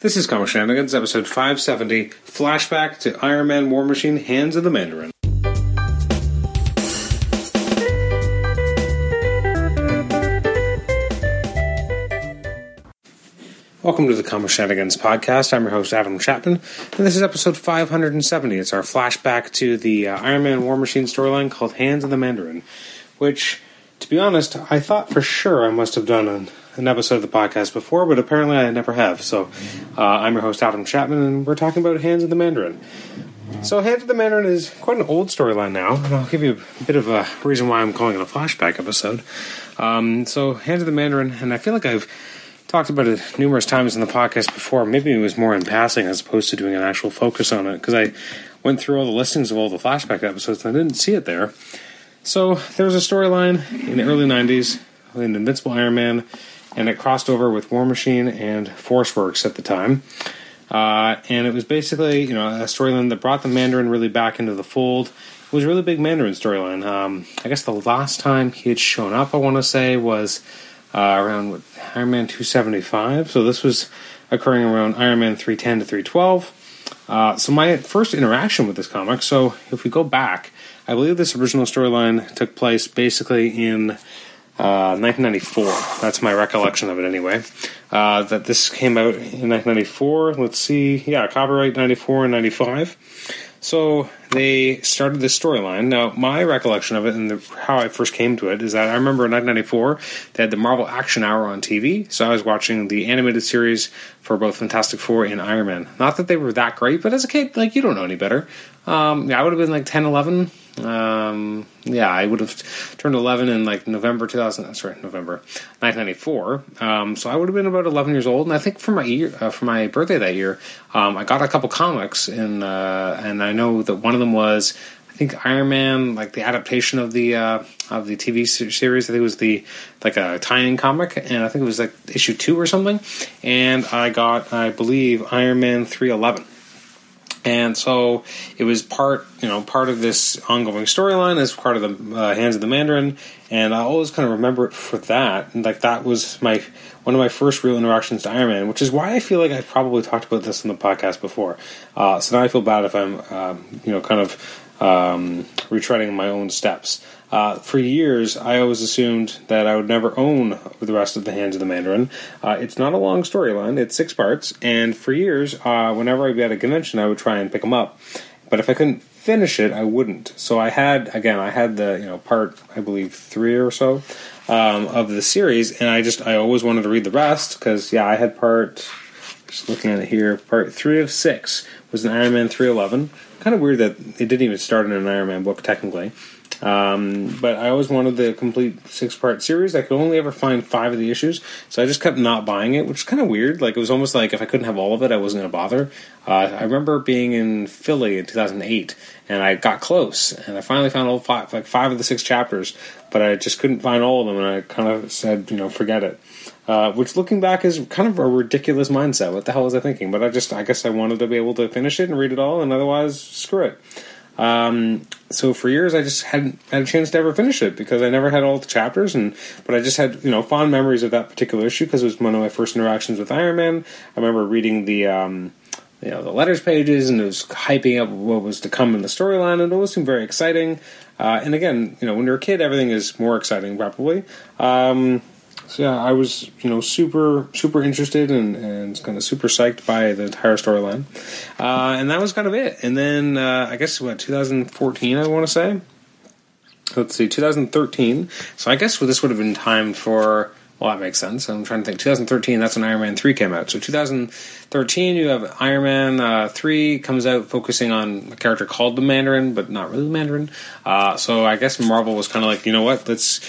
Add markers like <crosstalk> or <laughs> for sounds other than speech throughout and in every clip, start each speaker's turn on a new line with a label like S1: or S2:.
S1: This is Comic Shenanigans, episode 570, flashback to Iron Man War Machine Hands of the Mandarin. Welcome to the Comic Shenanigans podcast. I'm your host, Adam Chapman, and this is episode 570. It's our flashback to the uh, Iron Man War Machine storyline called Hands of the Mandarin, which, to be honest, I thought for sure I must have done an an episode of the podcast before, but apparently I never have. So uh, I'm your host, Adam Chapman, and we're talking about Hands of the Mandarin. So Hands of the Mandarin is quite an old storyline now, and I'll give you a bit of a reason why I'm calling it a flashback episode. Um, so Hands of the Mandarin, and I feel like I've talked about it numerous times in the podcast before. Maybe it was more in passing as opposed to doing an actual focus on it, because I went through all the listings of all the flashback episodes and I didn't see it there. So there was a storyline in the early 90s in Invincible Iron Man and it crossed over with War Machine and Forceworks at the time. Uh, and it was basically, you know, a storyline that brought the Mandarin really back into the fold. It was a really big Mandarin storyline. Um, I guess the last time he had shown up, I want to say, was uh, around what, Iron Man 275. So this was occurring around Iron Man 310 to 312. Uh, so my first interaction with this comic. So if we go back, I believe this original storyline took place basically in 1994. Uh, That's my recollection of it anyway. Uh, that this came out in 1994. Let's see. Yeah, copyright 94 and 95. So they started this storyline. Now, my recollection of it and the, how I first came to it is that I remember in 1994 they had the Marvel Action Hour on TV, so I was watching the animated series for both Fantastic Four and Iron Man. Not that they were that great, but as a kid, like you don't know any better. Um, yeah, I would have been like 10, 11, um, yeah, I would have turned 11 in like November 2000. Sorry, November 1994. Um, so I would have been about 11 years old, and I think for my year, uh, for my birthday that year, um, I got a couple comics, and uh, and I know that one of them was I think Iron Man, like the adaptation of the uh, of the TV series. I think it was the like a tie-in comic, and I think it was like issue two or something. And I got, I believe, Iron Man 311 and so it was part, you know, part of this ongoing storyline as part of the uh, Hands of the Mandarin, and I always kind of remember it for that. And like that was my one of my first real interactions to Iron Man, which is why I feel like I've probably talked about this in the podcast before. Uh, so now I feel bad if I'm, um, you know, kind of um, retreading my own steps. Uh, for years, I always assumed that I would never own the rest of the Hands of the Mandarin. Uh, it's not a long storyline; it's six parts, and for years, uh, whenever I'd be at a convention, I would try and pick them up. But if I couldn't finish it, I wouldn't. So I had again, I had the you know part I believe three or so um, of the series, and I just I always wanted to read the rest because yeah, I had part. Just looking at it here, part three of six was an Iron Man three eleven. Kind of weird that it didn't even start in an Iron Man book technically. Um, but I always wanted the complete six part series. I could only ever find five of the issues, so I just kept not buying it, which is kind of weird. Like it was almost like if I couldn't have all of it, I wasn't going to bother. Uh, I remember being in Philly in 2008, and I got close, and I finally found all five, like five of the six chapters, but I just couldn't find all of them, and I kind of said, you know, forget it. Uh, which, looking back, is kind of a ridiculous mindset. What the hell was I thinking? But I just, I guess, I wanted to be able to finish it and read it all, and otherwise, screw it. Um, so for years, I just hadn't had a chance to ever finish it because I never had all the chapters, and but I just had you know fond memories of that particular issue because it was one of my first interactions with Iron Man. I remember reading the um, you know the letters pages and it was hyping up what was to come in the storyline, and it always seemed very exciting. Uh, and again, you know, when you're a kid, everything is more exciting, probably. Um, so yeah, I was you know super super interested and, and kind of super psyched by the entire storyline, uh, and that was kind of it. And then uh, I guess what 2014 I want to say. Let's see, 2013. So I guess this would have been timed for. Well, that makes sense. I'm trying to think. 2013, that's when Iron Man 3 came out. So 2013, you have Iron Man uh, 3 comes out focusing on a character called the Mandarin, but not really the Mandarin. Uh, so I guess Marvel was kind of like, you know what, let's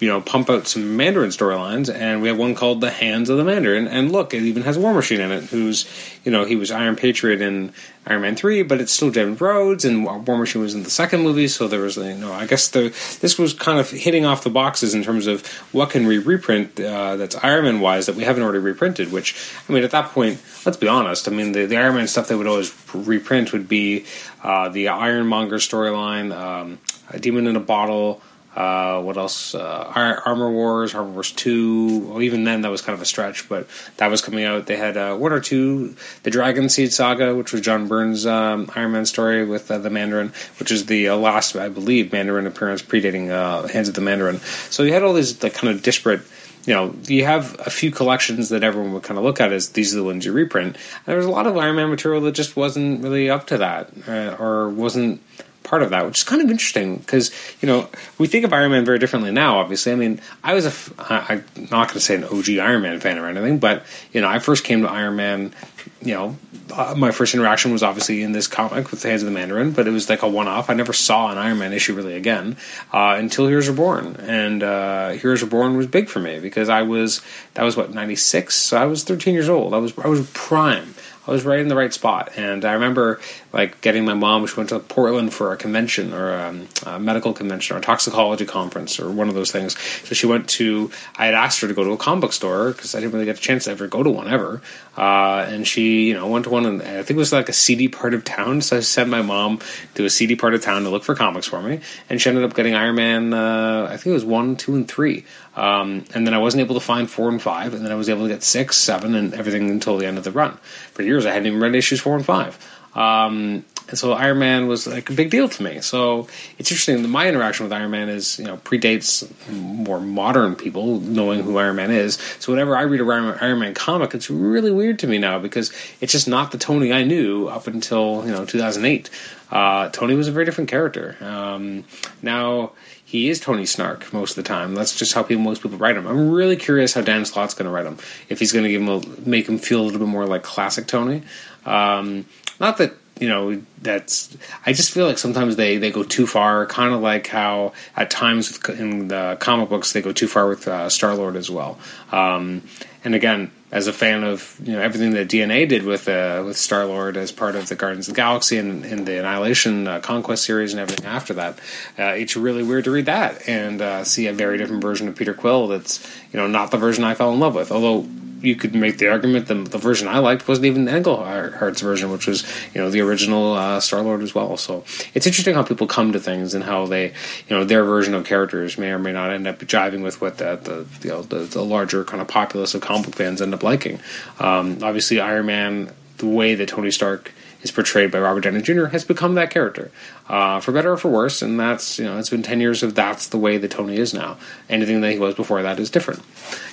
S1: you know, pump out some Mandarin storylines, and we have one called The Hands of the Mandarin. And look, it even has War Machine in it, who's, you know, he was Iron Patriot in Iron Man 3, but it's still James Rhodes, and War Machine was in the second movie, so there was, you know, I guess the this was kind of hitting off the boxes in terms of what can we reprint uh, that's Iron Man wise that we haven't already reprinted, which, I mean, at that point, let's be honest, I mean, the, the Iron Man stuff they would always reprint would be uh, the Ironmonger storyline, um, a Demon in a Bottle, Uh, what else? Uh, Armor Wars, Armor Wars Two. Well, even then, that was kind of a stretch, but that was coming out. They had uh, one or two. The Dragon Seed Saga, which was John Byrne's um, Iron Man story with uh, the Mandarin, which is the uh, last, I believe, Mandarin appearance predating uh, Hands of the Mandarin. So you had all these like kind of disparate you know, you have a few collections that everyone would kind of look at as these are the ones you reprint. And there was a lot of Iron Man material that just wasn't really up to that, uh, or wasn't part of that, which is kind of interesting because you know we think of Iron Man very differently now. Obviously, I mean, I was a f- I, I'm not going to say an OG Iron Man fan or anything, but you know, I first came to Iron Man. You know, uh, my first interaction was obviously in this comic with the Hands of the Mandarin, but it was like a one-off. I never saw an Iron Man issue really again uh, until Heroes Reborn, and uh, Heroes Reborn was big for me because I was that was what '96, so I was 13 years old. I was I was prime. I was right in the right spot. And I remember like getting my mom. She went to Portland for a convention or um, a medical convention or a toxicology conference or one of those things. So she went to. I had asked her to go to a comic book store because I didn't really get a chance to ever go to one ever. Uh, and she, you know, went to one, and I think it was like a seedy part of town. So I sent my mom to a seedy part of town to look for comics for me, and she ended up getting Iron Man. Uh, I think it was one, two, and three. Um, and then I wasn't able to find four and five, and then I was able to get six, seven, and everything until the end of the run. For years, I hadn't even read issues four and five. Um, and so Iron Man was like a big deal to me. So it's interesting. My interaction with Iron Man is, you know, predates more modern people knowing who Iron Man is. So whenever I read a Iron Man comic, it's really weird to me now because it's just not the Tony I knew up until you know 2008. Uh, Tony was a very different character. Um, now he is Tony Snark most of the time. That's just how people, most people write him. I'm really curious how Dan Slott's going to write him. If he's going to give him a, make him feel a little bit more like classic Tony. Um, not that you know that's i just feel like sometimes they they go too far kind of like how at times with, in the comic books they go too far with uh, star lord as well um, and again as a fan of you know everything that dna did with uh, with star lord as part of the guardians of the galaxy and, and the annihilation uh, conquest series and everything after that uh, it's really weird to read that and uh, see a very different version of peter quill that's you know not the version i fell in love with. Although you could make the argument that the version I liked wasn't even Englehart's version, which was you know the original uh, Star Lord as well. So it's interesting how people come to things and how they you know their version of characters may or may not end up jiving with what the, the you know the, the larger kind of populace of comic fans end up liking. Um, obviously, Iron Man, the way that Tony Stark is portrayed by Robert Downey Jr. has become that character, uh, for better or for worse. And that's you know it's been ten years of that's the way that Tony is now. Anything that he was before that is different.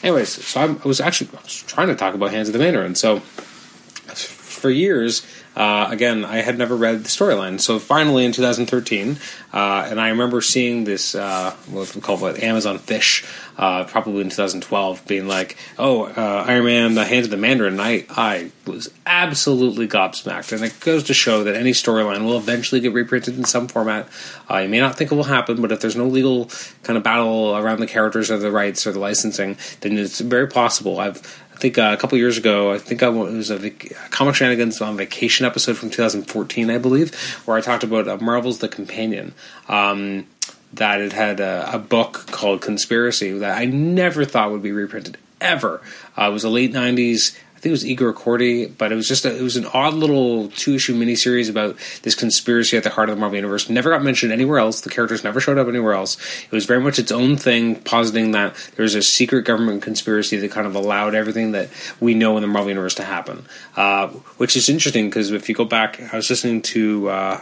S1: Anyways, so I'm, i was actually I was trying to talk about Hands of the Mandarin. So for years, uh, again, I had never read the storyline. So finally, in 2013, uh, and I remember seeing this, uh, what we call it, Amazon Fish, uh, probably in 2012, being like, "Oh, uh, Iron Man: The Hands of the Mandarin." I, I was absolutely gobsmacked, and it goes to show that any storyline will eventually get reprinted in some format. Uh, you may not think it will happen, but if there's no legal kind of battle around the characters or the rights or the licensing, then it's very possible. I've I think uh, a couple years ago, I think I, it was a Comic Shenanigans on Vacation episode from 2014, I believe, where I talked about uh, Marvel's The Companion. Um, that it had a, a, book called Conspiracy that I never thought would be reprinted ever. Uh, it was a late 90s think it was Igor Kordey, but it was just a, it was an odd little two issue miniseries about this conspiracy at the heart of the Marvel universe. Never got mentioned anywhere else. The characters never showed up anywhere else. It was very much its own thing, positing that there was a secret government conspiracy that kind of allowed everything that we know in the Marvel universe to happen. Uh, which is interesting because if you go back, I was listening to uh,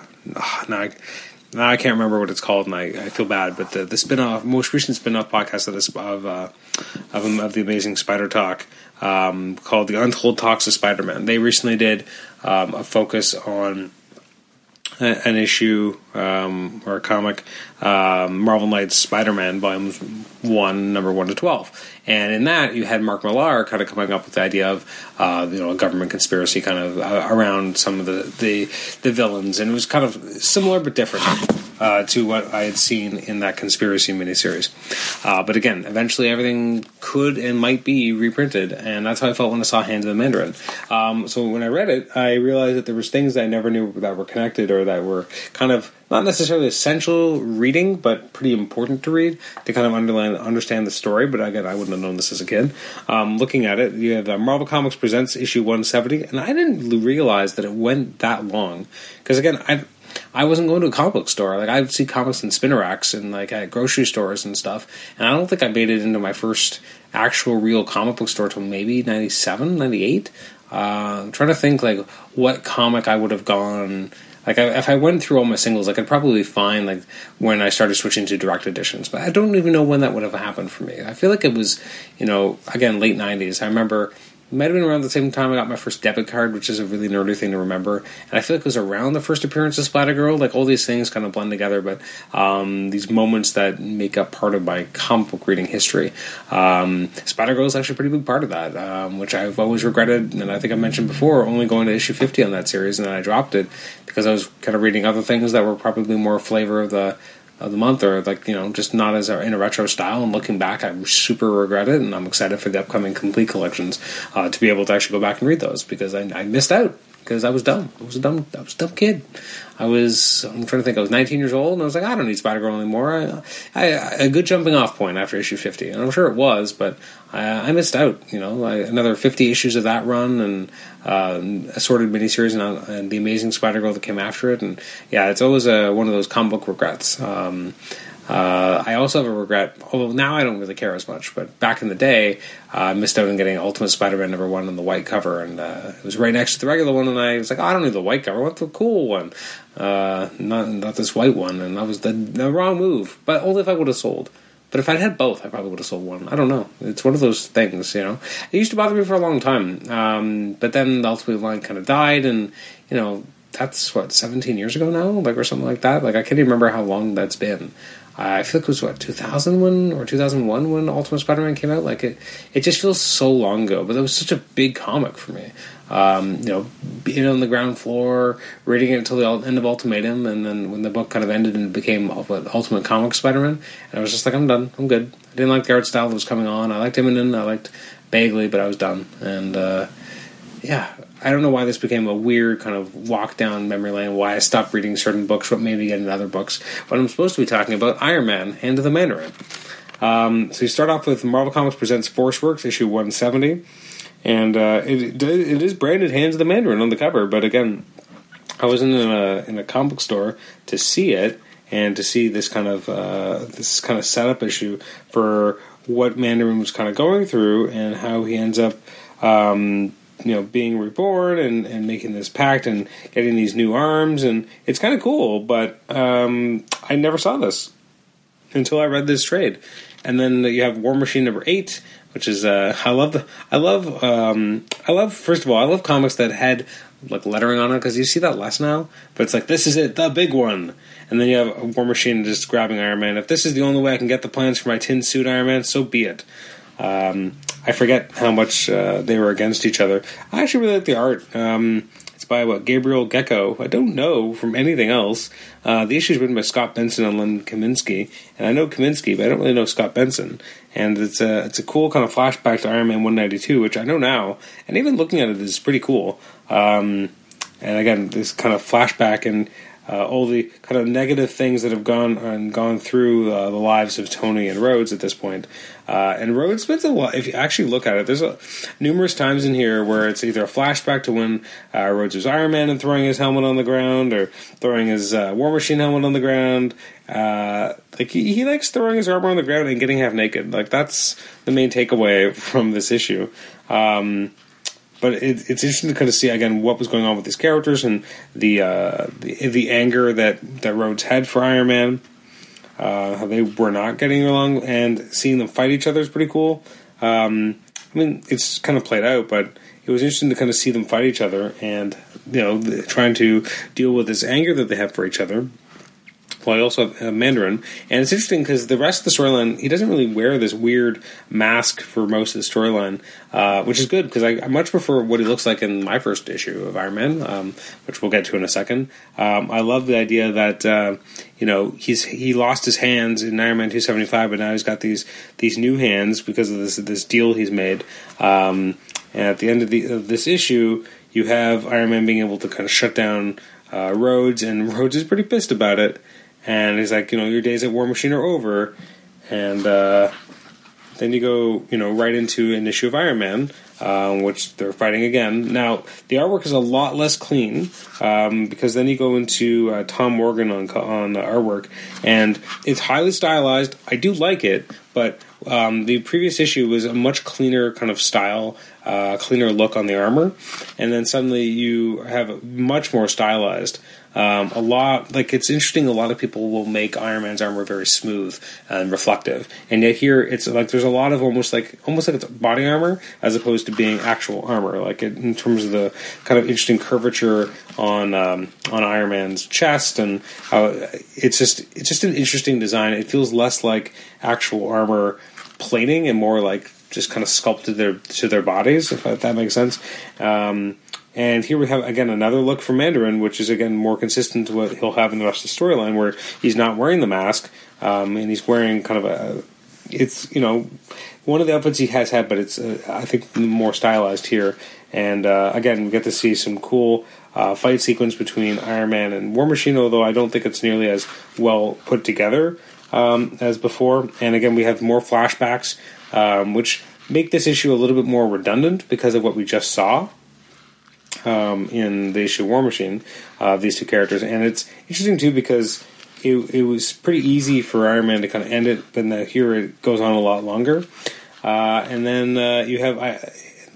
S1: now. I, now I can't remember what it's called, and I, I feel bad. But the, the spin-off, most recent spin-off podcast of this of uh, of, of the Amazing Spider Talk um, called The Untold Talks of Spider Man. They recently did um, a focus on a, an issue um, or a comic, um, Marvel Knights Spider Man, volumes 1, number 1 to 12. And in that, you had Mark Millar kind of coming up with the idea of, uh, you know, a government conspiracy kind of uh, around some of the, the, the villains. And it was kind of similar but different uh, to what I had seen in that conspiracy miniseries. Uh, but again, eventually everything could and might be reprinted. And that's how I felt when I saw Hand of the Mandarin. Um, so when I read it, I realized that there was things that I never knew that were connected or that were kind of not necessarily essential reading, but pretty important to read to kind of underline, understand the story. But again, I wouldn't have known this as a kid. Um, looking at it, you have uh, Marvel Comics Presents issue 170, and I didn't realize that it went that long. Because again, I I wasn't going to a comic book store. Like I would see comics in spinner racks and like at grocery stores and stuff. And I don't think I made it into my first actual real comic book store till maybe 97, 98. Uh, I'm trying to think like what comic I would have gone. Like I, if I went through all my singles, I could probably find like when I started switching to direct editions. But I don't even know when that would have happened for me. I feel like it was, you know, again late '90s. I remember might have been around the same time I got my first debit card, which is a really nerdy thing to remember. And I feel like it was around the first appearance of Spider Girl. Like all these things kind of blend together, but um, these moments that make up part of my comic book reading history. Um, Spider Girl is actually a pretty big part of that, um, which I've always regretted. And I think I mentioned before, only going to issue 50 on that series, and then I dropped it because I was kind of reading other things that were probably more flavor of the of the month, or like you know, just not as in a retro style. And looking back, I super regret it, and I'm excited for the upcoming complete collections uh, to be able to actually go back and read those because I, I missed out because I was dumb. I was a dumb, I was a dumb kid. I was. I'm trying to think. I was 19 years old, and I was like, I don't need Spider Girl anymore. I, I, a good jumping off point after issue 50, and I'm sure it was, but I, I missed out. You know, I, another 50 issues of that run, and uh, assorted miniseries, and, and the Amazing Spider Girl that came after it, and yeah, it's always a, one of those comic book regrets. Um, uh, I also have a regret, although now I don't really care as much. But back in the day, uh, I missed out on getting Ultimate Spider-Man number one on the white cover, and uh, it was right next to the regular one. And I was like, oh, I don't need the white cover. I want the cool one, uh, not not this white one. And that was the, the wrong move. But only if I would have sold. But if I'd had both, I probably would have sold one. I don't know. It's one of those things, you know. It used to bother me for a long time, um, but then the Ultimate line kind of died, and you know that's what 17 years ago now, like or something like that. Like I can't even remember how long that's been. I feel like it was what 2001 or 2001 when Ultimate Spider-Man came out. Like it, it just feels so long ago. But it was such a big comic for me. Um, you know, being on the ground floor, reading it until the end of Ultimatum, and then when the book kind of ended and became what, Ultimate Comic Spider-Man, and I was just like, I'm done. I'm good. I didn't like the art style that was coming on. I liked Immonen. I liked Bagley, but I was done. And uh, yeah, I don't know why this became a weird kind of walk down memory lane. Why I stopped reading certain books, what made me get into other books. But I'm supposed to be talking about Iron Man, Hand of the Mandarin. Um, so you start off with Marvel Comics presents Force Works issue 170, and uh, it, it is branded Hands of the Mandarin on the cover. But again, I was in a in a comic book store to see it and to see this kind of uh, this kind of setup issue for what Mandarin was kind of going through and how he ends up. Um, you know being reborn and, and making this pact and getting these new arms and it's kind of cool but um, i never saw this until i read this trade. And then you have war machine number eight which is uh, <laughs> i love the i love um, i love first of all i love comics that had like lettering on it because you see that less now but it's like this is it the big one. And then you have war machine just grabbing iron man. If this is the only way i can get the plans for my tin suit iron man so be it um, I forget how much uh, they were against each other. I actually really like the art. Um, it's by what Gabriel Gecko. I don't know from anything else. Uh, the issue is written by Scott Benson and Len Kaminski, and I know Kaminski, but I don't really know Scott Benson. And it's a it's a cool kind of flashback to Iron Man 192, which I know now, and even looking at it is pretty cool. Um, and again, this kind of flashback and uh, all the kind of negative things that have gone and gone through uh, the lives of Tony and Rhodes at this point. Uh, and Rhodes spends a lot. If you actually look at it, there's a, numerous times in here where it's either a flashback to when uh, Rhodes was Iron Man and throwing his helmet on the ground, or throwing his uh, War Machine helmet on the ground. Uh, like he, he likes throwing his armor on the ground and getting half naked. Like that's the main takeaway <laughs> from this issue. Um, but it, it's interesting to kind of see again what was going on with these characters and the uh, the, the, anger that that Rhodes had for Iron Man, uh, how they were not getting along, and seeing them fight each other is pretty cool. Um, I mean, it's kind of played out, but it was interesting to kind of see them fight each other and you know trying to deal with this anger that they have for each other I also have Mandarin, and it's interesting because the rest of the storyline, he doesn't really wear this weird mask for most of the storyline, uh, which is good because I, I, much prefer what he looks like in my first issue of Iron Man, um, which we'll get to in a second. Um, I love the idea that uh, you know he's he lost his hands in Iron Man two seventy five, but now he's got these these new hands because of this this deal he's made. Um, and at the end of, the, of this issue, you have Iron Man being able to kind of shut down uh, Rhodes, and <laughs> Rhodes is pretty pissed about it and he's like, you know, your days at War Machine are over, and uh, then you go, you know, right into an issue of Iron Man, um, which they're fighting again. Now, the artwork is a lot less clean um, because then you go into uh, Tom Morgan on on the artwork, and it's highly stylized. I do like it, but um, the previous issue was a much cleaner kind of style, uh, cleaner look on the armor, and then suddenly you have much more stylized. Um, a lot like it's interesting. A lot of people will make Iron Man's armor very smooth and reflective, and yet here it's like there's a lot of almost like almost like it's body armor as opposed to being actual armor. Like in terms of the kind of interesting curvature on um, on Iron Man's chest, and how it's just it's just an interesting design. It feels less like actual armor plating and more like just kind of sculpted their to their bodies, if that makes sense. Um, and here we have again another look from Mandarin, which is again more consistent to what he'll have in the rest of the storyline, where he's not wearing the mask um, and he's wearing kind of a. It's you know one of the outfits he has had, but it's uh, I think more stylized here. And uh, again, we get to see some cool uh, fight sequence between Iron Man and War Machine, although I don't think it's nearly as well put together um, as before. And again, we have more flashbacks, um, which make this issue a little bit more redundant because of what we just saw um, in the issue War Machine uh, these two characters, and it's interesting too because it, it was pretty easy for Iron Man to kind of end it, but now here it goes on a lot longer. Uh, and then uh, you have uh,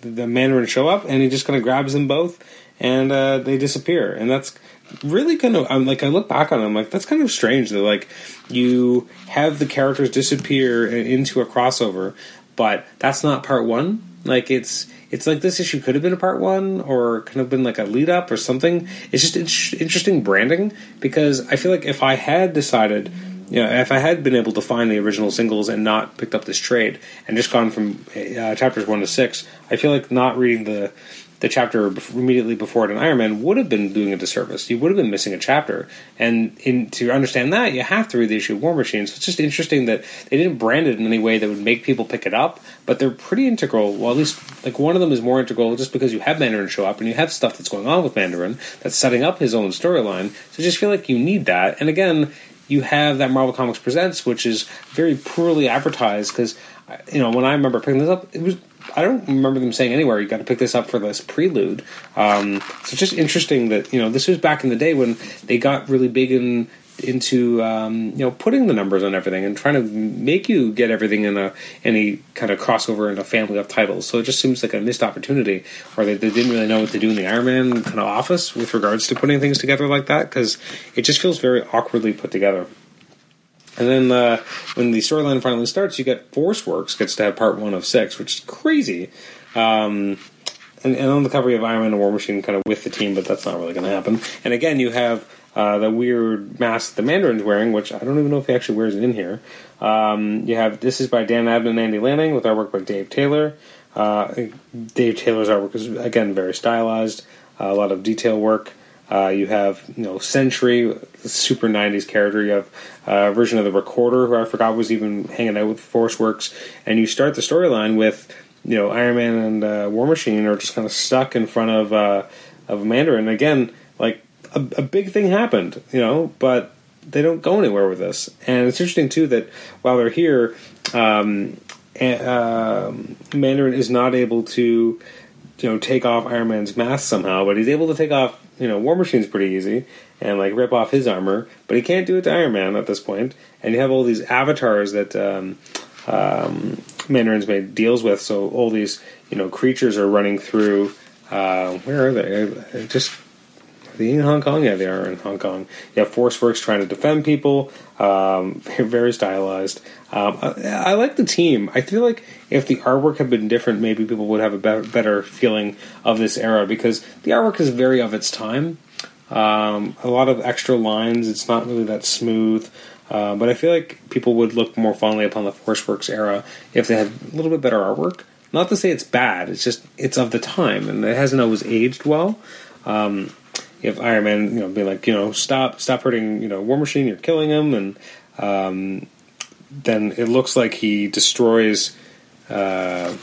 S1: the Mandarin show up, and he just kind of grabs them both, and uh, they disappear, and that's really kind of I'm like I look back on them like that's kind of strange that like you have the characters disappear into a crossover, but that's not part one. Like it's it's like this issue could have been a part one or could have been like a lead up or something. It's just it's interesting branding because I feel like if I had decided, you know, if I had been able to find the original singles and not picked up this trade and just gone from uh, chapters one to six, I feel like not reading the the chapter immediately before it in Iron Man would have been doing a disservice. You would have been missing a chapter. And in, to understand that, you have to read the issue of War Machine. So it's just interesting that they didn't brand it in any way that would make people pick it up, but they're pretty integral. Well, at least like one of them is more integral just because you have Mandarin show up and you have stuff that's going on with Mandarin that's setting up his own storyline. So just feel like you need that. And again, you have that Marvel Comics Presents, which is very poorly advertised because, you know, when I remember picking this up, it was I don't remember them saying anywhere you got to pick this up for this prelude. Um, so it's just interesting that you know this was back in the day when they got really big in into um, you know putting the numbers on everything and trying to make you get everything in a any kind of crossover in a family of titles. So it just seems like a missed opportunity, or they, they didn't really know what to do in the Iron Man kind of office with regards to putting things together like that because it just feels very awkwardly put together. And then uh, when the storyline finally starts, you get Force Works gets to have part one of six, which is crazy. Um, and, and, on the cover, you have Iron Man and War Machine kind of with the team, but that's not really going to happen. And again, you have uh, the weird mask the Mandarin's wearing, which I don't even know if he actually wears it in here. Um, you have this is by Dan Abnett and Andy Lanning with artwork by Dave Taylor. Uh, Dave Taylor's artwork is again very stylized, a lot of detail work. Uh, you have you know Century, super '90s character. You have a version of the Recorder, who I forgot was even hanging out with Force Works, and you start the storyline with you know Iron Man and uh, War Machine are just kind of stuck in front of uh, of Mandarin. Again, like a, a, big thing happened, you know, but they don't go anywhere with this. And it's interesting too that while they're here, um, uh, Mandarin is not able to you know take off Iron Man's mask somehow, but he's able to take off you know, War Machine's pretty easy and like rip off his armor, but he can't do it to Iron Man at this point. And you have all these avatars that um, um, Mandarin's made deals with. So all these you know creatures are running through. Uh, where are they? Just they in Hong Kong? Yeah, they are in Hong Kong. You have Force Works trying to defend people. Um, <laughs> very stylized. Um, I, I, like the team. I feel like if the artwork had been different, maybe people would have a better, better feeling of this era because the artwork is very of its time. Um, a lot of extra lines. It's not really that smooth. Uh, but I feel like people would look more fondly upon the Force Works era if they had a little bit better artwork. Not to say it's bad. It's just it's of the time, and it hasn't always aged well. Um, if Iron Man, you know, be like, you know, stop, stop hurting, you know, War Machine, you're killing him, and um, then it looks like he destroys. Uh,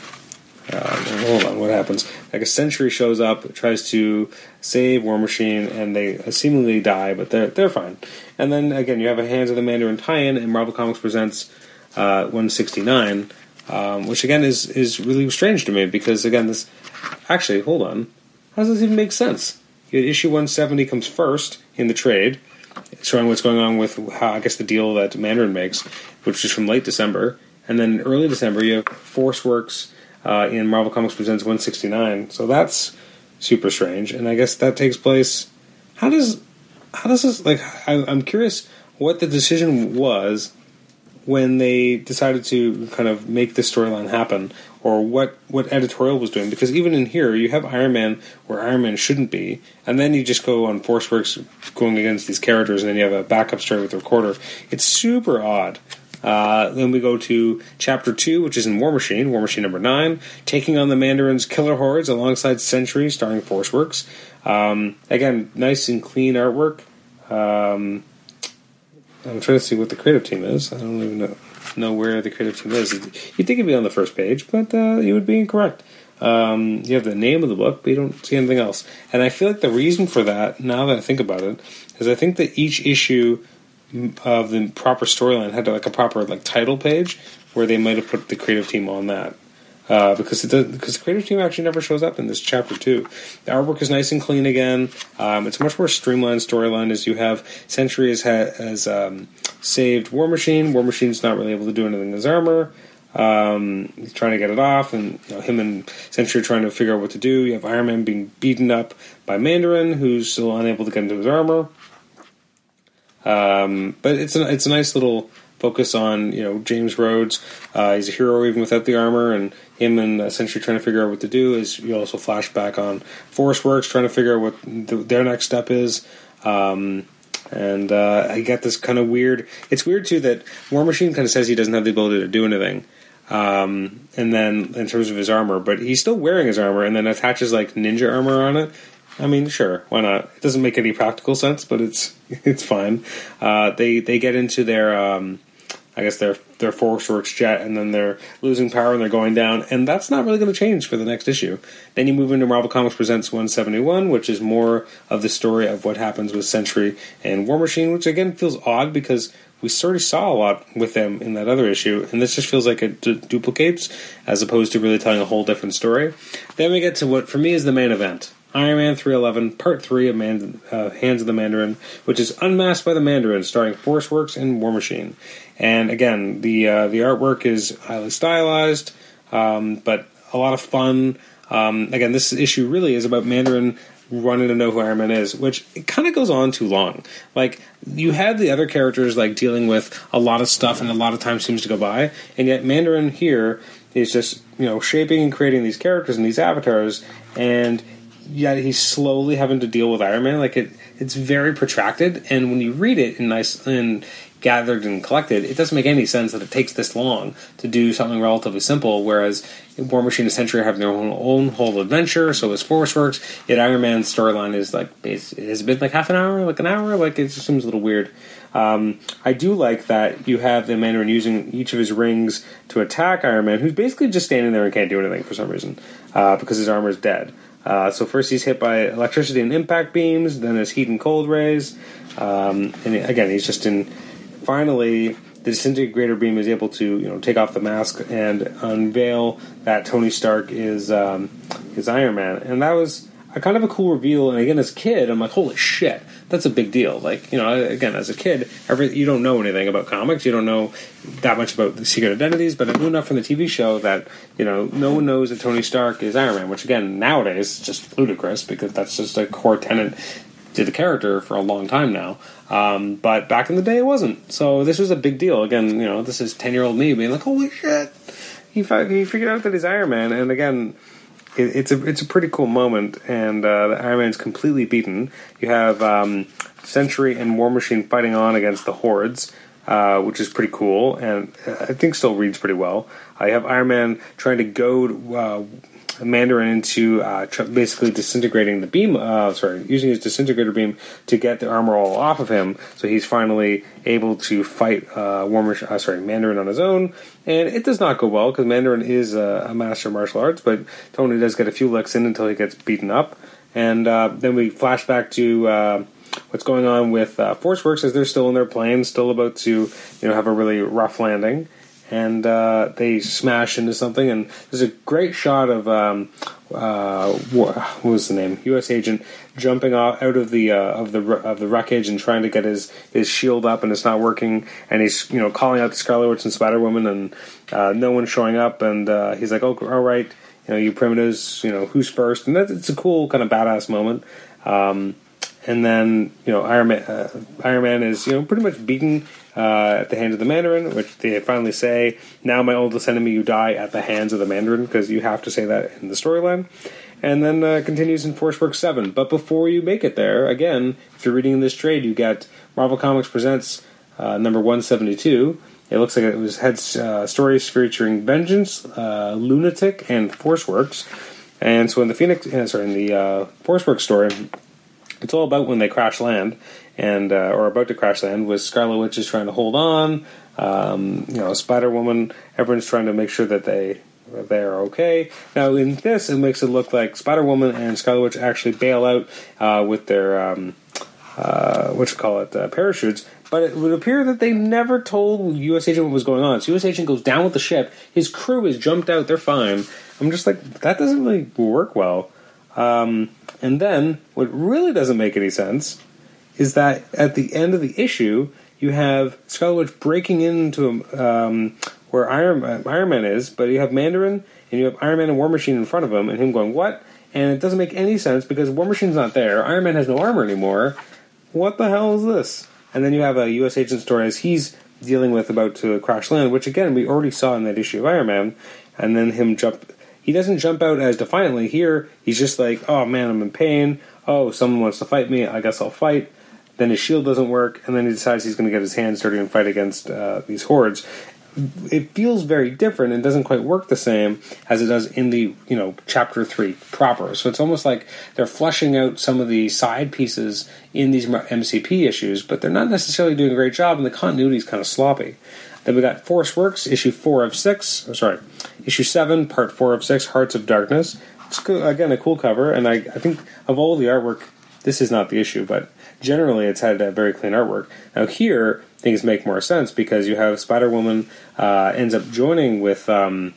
S1: uh, hold on, what happens? Like a Century shows up, tries to save War Machine, and they seemingly die, but they're they're fine. And then again, you have a Hands of the Mandarin tie-in, and Marvel Comics presents uh, 169, um, which again is is really strange to me because again this actually hold on how does this even make sense? Issue 170 comes first in the trade, showing what's going on with how I guess the deal that Mandarin makes, which is from late December, and then early December you have Force Works uh, in Marvel Comics Presents 169. So that's super strange, and I guess that takes place. How does how does this like? I, I'm curious what the decision was when they decided to kind of make this storyline happen, or what what editorial was doing. Because even in here, you have Iron Man where Iron Man shouldn't be, and then you just go on Forceworks going against these characters, and then you have a backup story with the recorder. It's super odd. Uh, then we go to chapter two, which is in War Machine, War Machine number nine, taking on the Mandarin's killer hordes alongside Century, starring Forceworks. Um, again, nice and clean artwork. Um, I'm trying to see what the creative team is. I don't even know, know where the creative team is. You'd think it'd be on the first page, but uh, you would be incorrect. Um, you have the name of the book, but you don't see anything else. And I feel like the reason for that, now that I think about it, is I think that each issue of the proper storyline had like a proper like title page where they might have put the creative team on that uh, because it does, because the creative team actually never shows up in this chapter two. The artwork is nice and clean again. Um, it's a much more streamlined storyline as you have Century has, has um, saved War Machine. War Machine's not really able to do anything in his armor. Um, he's trying to get it off, and you know, him and are trying to figure out what to do. You have Iron Man being beaten up by Mandarin, who's still unable to get into his armor. Um, but it's a it's a nice little focus on you know James Rhodes. Uh, he's a hero even without the armor, and him and essentially trying to figure out what to do. Is you also flash back on Force Works trying to figure out what the, their next step is. Um, and uh, I get this kind of weird. It's weird too that War Machine kind of says he doesn't have the ability to do anything. Um, and then in terms of his armor, but he's still wearing his armor, and then attaches like ninja armor on it. I mean, sure, why not? It doesn't make any practical sense, but it's <laughs> it's fine. Uh, they they get into their um, I guess their their force works jet, and then they're losing power and they're going down, and that's not really going to change for the next issue. Then you move into Marvel Comics Presents 171, which is more of the story of what happens with Century and War Machine, which again feels odd because we sort of saw a lot with them in that other issue, and this just feels like it duplicates as opposed to really telling a whole different story. Then we get to what for me is the main event. Iron Man 311, Part 3 of Man- uh, Hands of the Mandarin, which is Unmasked by the Mandarin, starring Force Works and War Machine. And again, the uh, the artwork is highly stylized, um, but a lot of fun. Um, again, this issue really is about Mandarin wanting to know who Iron Man is, which it kind of goes on too long. Like you have the other characters like dealing with a lot of stuff, and a lot of time seems to go by, and yet Mandarin here is just you know shaping and creating these characters and these avatars, and yet he's slowly having to deal with Iron Man. Like it, it's very protracted, and when you read it in nice and gathered and collected, it doesn't make any sense that it takes this long to do something relatively simple. Whereas War Machine and Century have their own, own whole adventure, so as Force works. Yet Iron Man's storyline is like it has been like half an hour, like an hour. Like it just seems a little weird. Um, I do like that you have the Mandarin using each of his rings to attack Iron Man, who's basically just standing there and can't do anything for some reason uh, because his armor is dead. Uh, so first he's hit by electricity and impact beams, then there's heat and cold rays, um, and again he's just in finally, the disintegrator beam is able to you know take off the mask and unveil that Tony Stark is um, is Iron Man, and that was a kind of a cool reveal. And again, as a kid, I'm like, holy shit, that's a big deal. Like you know, again, as a kid, every you don't know anything about comics, you don't know that much about the secret identities, but I knew enough from the TV show that you know no one knows that Tony Stark is Iron Man, which again nowadays is just ludicrous because that's just a core tenant to the character for a long time now. Um, but back in the day, it wasn't. So this was a big deal. Again, you know, this is ten year old me being like, "Holy shit!" He he figured out that he's Iron Man, and again, it, it's a it's a pretty cool moment. And uh, the Iron Man's completely beaten. You have um, Century and War Machine fighting on against the hordes. Uh, which is pretty cool, and I think still reads pretty well. I have Iron Man trying to goad uh, Mandarin into uh, tr- basically disintegrating the beam. Uh, sorry, using his disintegrator beam to get the armor all off of him. So he's finally able to fight uh, uh, sorry, Mandarin on his own. And it does not go well because Mandarin is a, a, master of martial arts, but Tony does get a few licks in until he gets beaten up. And uh, then we flash back to uh, what's going on with uh, Force Works as they're still in their plane, still about to you know have a really rough landing. And uh, they smash into something. And there's a great shot of um, uh, what was the name? U.S. agent jumping out, out of the uh, of the of the wreckage and trying to get his, his shield up, and it's not working. And he's you know calling out the Scarlet Witch and Spider Woman, and uh, no one's showing up. And uh, he's like, "Oh, all right, you know, you primitives, you know, who's first? And that's it's a cool kind of badass moment. Um, and then you know Iron Man, uh, Iron Man is you know pretty much beaten uh, at the hands of the Mandarin, which they finally say, "Now my oldest enemy, you die at the hands of the Mandarin," because you have to say that in the storyline. And then uh, continues in Force Work Seven. But before you make it there, again, if you're reading this trade, you get Marvel Comics presents uh, number one seventy two. It looks like it was had uh, stories featuring Vengeance, uh, Lunatic, and Force Works. And so in the Phoenix, sorry, in the Force Works story it's all about when they crash land and uh, or about to crash land with Scarlet Witch is trying to hold on. Um, you know, Spider Woman. Everyone's trying to make sure that they they are okay. Now in this, it makes it look like Spider Woman and Scarlet Witch actually bail out uh, with their um, uh, what you call it uh, parachutes. But it would appear that they never told U.S. Agent what was going on. So U.S. Agent goes down with the ship. His crew has jumped out. They're fine. I'm just like that doesn't really work well. Um, and then, what really doesn't make any sense is that at the end of the issue, you have Scarlet Witch breaking into um, where Iron, uh, Iron Man is, but you have Mandarin and you have Iron Man and War Machine in front of him, and him going, What? And it doesn't make any sense because War Machine's not there. Iron Man has no armor anymore. What the hell is this? And then you have a U.S. agent story as he's dealing with about to crash land, which again we already saw in that issue of Iron Man, and then him jump he doesn't jump out as defiantly. Here, he's just like, oh man, I'm in pain. Oh, someone wants to fight me. I guess I'll fight. Then his shield doesn't work, and then he decides he's going to get his hands dirty and fight against uh, these hordes. It feels very different and doesn't quite work the same as it does in the you know chapter three proper. So it's almost like they're flushing out some of the side pieces in these MCP issues, but they're not necessarily doing a great job, and the continuity is kind of sloppy. Then we got Force Works, issue four of six. Oh, sorry, issue seven, part four of six, Hearts of Darkness. It's again a cool cover, and I, I think of all the artwork, this is not the issue, but generally it's had a very clean artwork. Now here things make more sense because you have Spider Woman uh, ends up joining with. Um,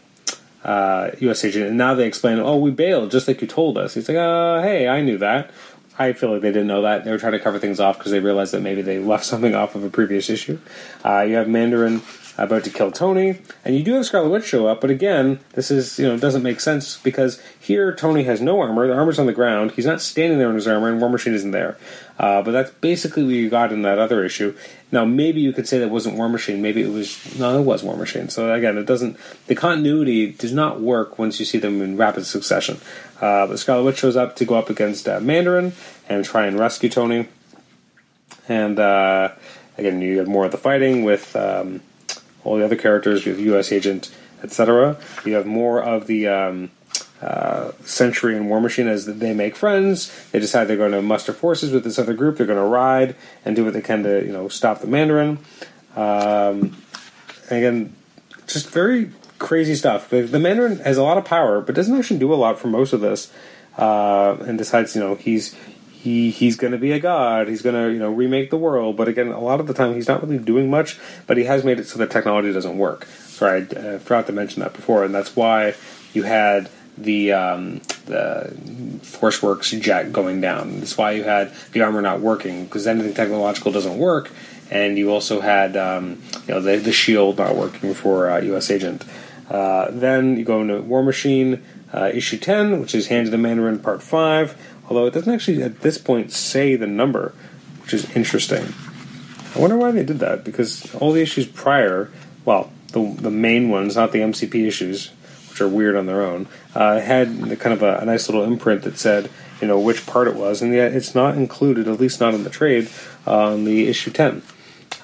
S1: uh, U.S. agent, and now they explain, oh, we bailed just like you told us. He's like, uh, hey, I knew that. I feel like they didn't know that. They were trying to cover things off because they realized that maybe they left <laughs> something off of a previous issue. Uh, you have Mandarin about to kill Tony, and you do have Scarlet Witch show up, but again, this is you know doesn't make sense because here Tony has no armor. The armor's on the ground. He's not standing there in his armor, and War Machine isn't there. Uh, but that's basically what you got in that other issue. Now, maybe you could say that wasn't War Machine. Maybe it was no, it was War Machine. So again, it doesn't. The continuity does not work once you see them in rapid succession. Uh, but Scarlet Witch shows up to go up against uh, Mandarin and try and rescue Tony. And uh, again, you have more of the fighting with um, all the other characters. You have U.S. Agent, etc. You have more of the um, uh, Century and War Machine as they make friends. They decide they're going to muster forces with this other group. They're going to ride and do what they can to you know stop the Mandarin. Um, again, just very crazy stuff. The, the, Mandarin has a lot of power, but doesn't actually do a lot for most of this. Uh, and decides you know he's he he's going to be a god. He's going to you know remake the world. But again, a lot of the time he's not really doing much. But he has made it so that technology doesn't work. Sorry, I uh, forgot to mention that before, and that's why you had the um, the ForceWorks jet going down. That's why you had the armor not working because anything technological doesn't work, and you also had um, you know the, the shield not working for uh, U.S. Agent. Uh, then you go into War Machine uh, issue ten, which is Hand of the Mandarin Part Five. Although it doesn't actually at this point say the number, which is interesting. I wonder why they did that because all the issues prior, well, the the main ones, not the MCP issues, which are weird on their own, uh, had kind of a, a, nice little imprint that said, you know, which part it was, and yet it's not included, at least not in the trade, on the issue 10.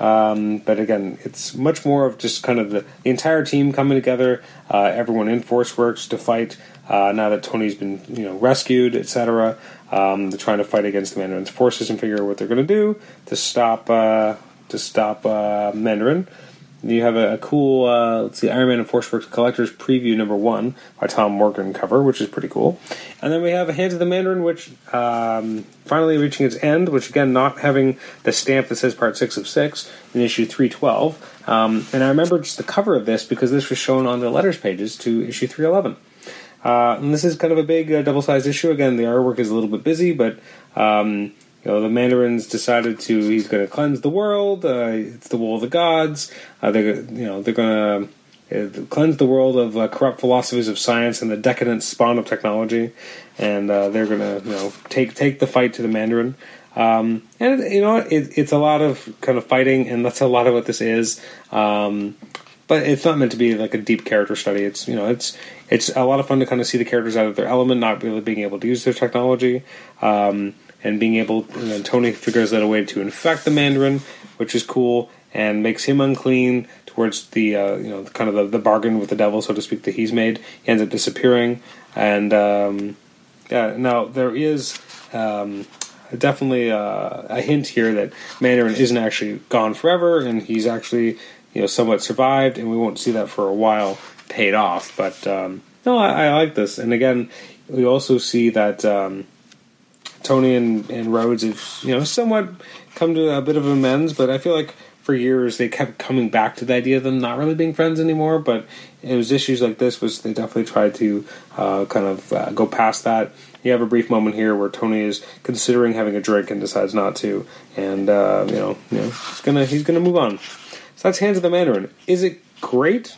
S1: Um, but again, it's much more of just kind of the, the entire team coming together, uh, everyone in Force Works to fight. Uh, now that Tony's been, you know, rescued, etc., um, they're trying to fight against the Mandarin's forces and figure out what they're going to do to stop uh, to stop uh, Mandarin you have a, a cool, uh, let's see, Iron Man and Force Works Collector's Preview number one by Tom Morgan cover, which is pretty cool. And then we have Hands of the Mandarin, which um, finally reaching its end, which again, not having the stamp that says part six of six in issue 312. Um, and I remember just the cover of this because this was shown on the letters pages to issue 311. Uh, and this is kind of a big uh, double-sized issue. Again, the artwork is a little bit busy, but um, you know the Mandarins decided to he's going to cleanse the world. Uh, it's the will of the gods. Uh, they're you know they're going to uh, cleanse the world of uh, corrupt philosophies of science and the decadent spawn of technology, and they're going to you know take take the fight to the Mandarin. Um, and you know it, it's a lot of kind of fighting, and that's a lot of what this is. Um, but it's not meant to be like a deep character study. It's you know it's it's a lot of fun to kind of see the characters out of their element, not really being able to use their technology, um, and being able. And Tony figures out a way to infect the Mandarin, which is cool, and makes him unclean towards the uh, you know kind of the, the, bargain with the devil, so to speak, that he's made. He ends up disappearing, and um, yeah. Now there is. Um, definitely uh, a hint here that Mandarin isn't actually gone forever, and he's actually you know somewhat survived, and we won't see that for a while paid off. But um, no, I, I, like this, and again, we also see that um, Tony and, and Rhodes have you know somewhat come to a bit of amends, but I feel like for years they kept coming back to the idea of them not really being friends anymore. But it was issues like this which they definitely tried to uh, kind of uh, go past that. You have a brief moment here where Tony is considering having a drink and decides not to, and uh, you know, you know, he's gonna he's gonna move on. That's Hands of the Mandarin. Is it great?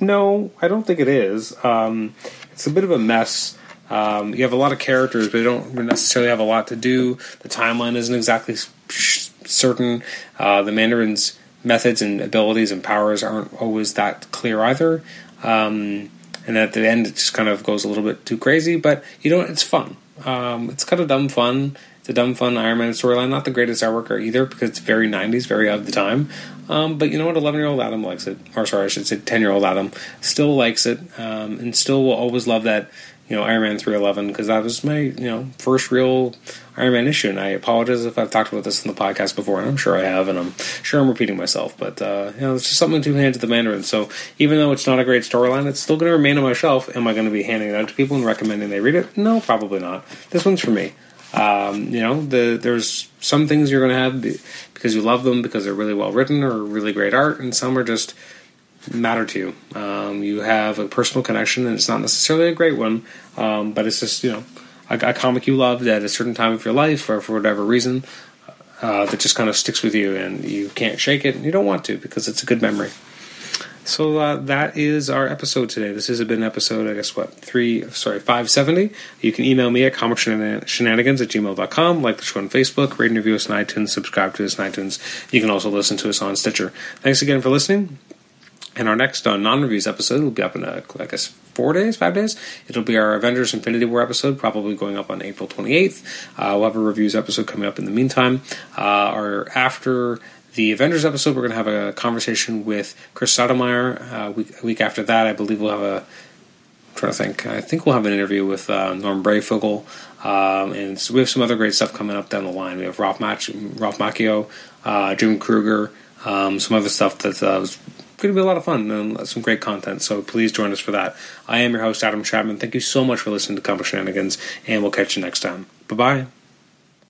S1: No, I don't think it is. Um, it's a bit of a mess. Um, you have a lot of characters, but they don't necessarily have a lot to do. The timeline isn't exactly certain. Uh, the Mandarin's methods and abilities and powers aren't always that clear either. Um, and at the end, it just kind of goes a little bit too crazy. But you know, it's fun. Um, it's kind of dumb fun. It's a dumb fun Iron Man storyline. Not the greatest artwork either because it's very '90s, very of the time. Um, but you know what? 11 year old Adam likes it. Or sorry, I should say 10 year old Adam still likes it um, and still will always love that, you know, Iron Man 311 because that was my, you know, first real Iron Man issue. And I apologize if I've talked about this in the podcast before, and I'm sure I have, and I'm sure I'm repeating myself. But, uh, you know, it's just something to hand to the Mandarin. So even though it's not a great storyline, it's still going to remain on my shelf. Am I going to be handing it out to people and recommending they read it? No, probably not. This one's for me. Um, you know, the, there's some things you're going to have because you love them because they're really well written or really great art, and some are just matter to you. Um, you have a personal connection, and it's not necessarily a great one, um, but it's just you know a, a, comic you loved at a certain time of your life or for whatever reason uh, that just kind of sticks with you, and you can't shake it, and you don't want to because it's a good memory. So uh, that is our episode today. This has been episode, I guess, what, three, sorry, 570. You can email me at comicshenanigans at gmail.com, like the show on Facebook, rate and review us on iTunes, subscribe to us on iTunes. You can also listen to us on Stitcher. Thanks again for listening. And our next uh, non-reviews episode will be up in, uh, I guess, four days, five days. It'll be our Avengers Infinity War episode, probably going up on April 28th. Uh, we'll have a reviews episode coming up in the meantime. Uh, our after the Avengers episode, we're going to have a conversation with Chris Sotomayor. Uh, week, a week after that, I believe we'll have a. I'm trying to think. I think we'll have an interview with uh, Norm Breyfogle. Um, and so we have some other great stuff coming up down the line. We have Ralph, Mach- Ralph Macchio, uh, Jim Krueger, um, some other stuff that's uh, going to be a lot of fun and some great content. So please join us for that. I am your host, Adam Chapman. Thank you so much for listening to Comic Shenanigans, and we'll catch you next time. Bye bye.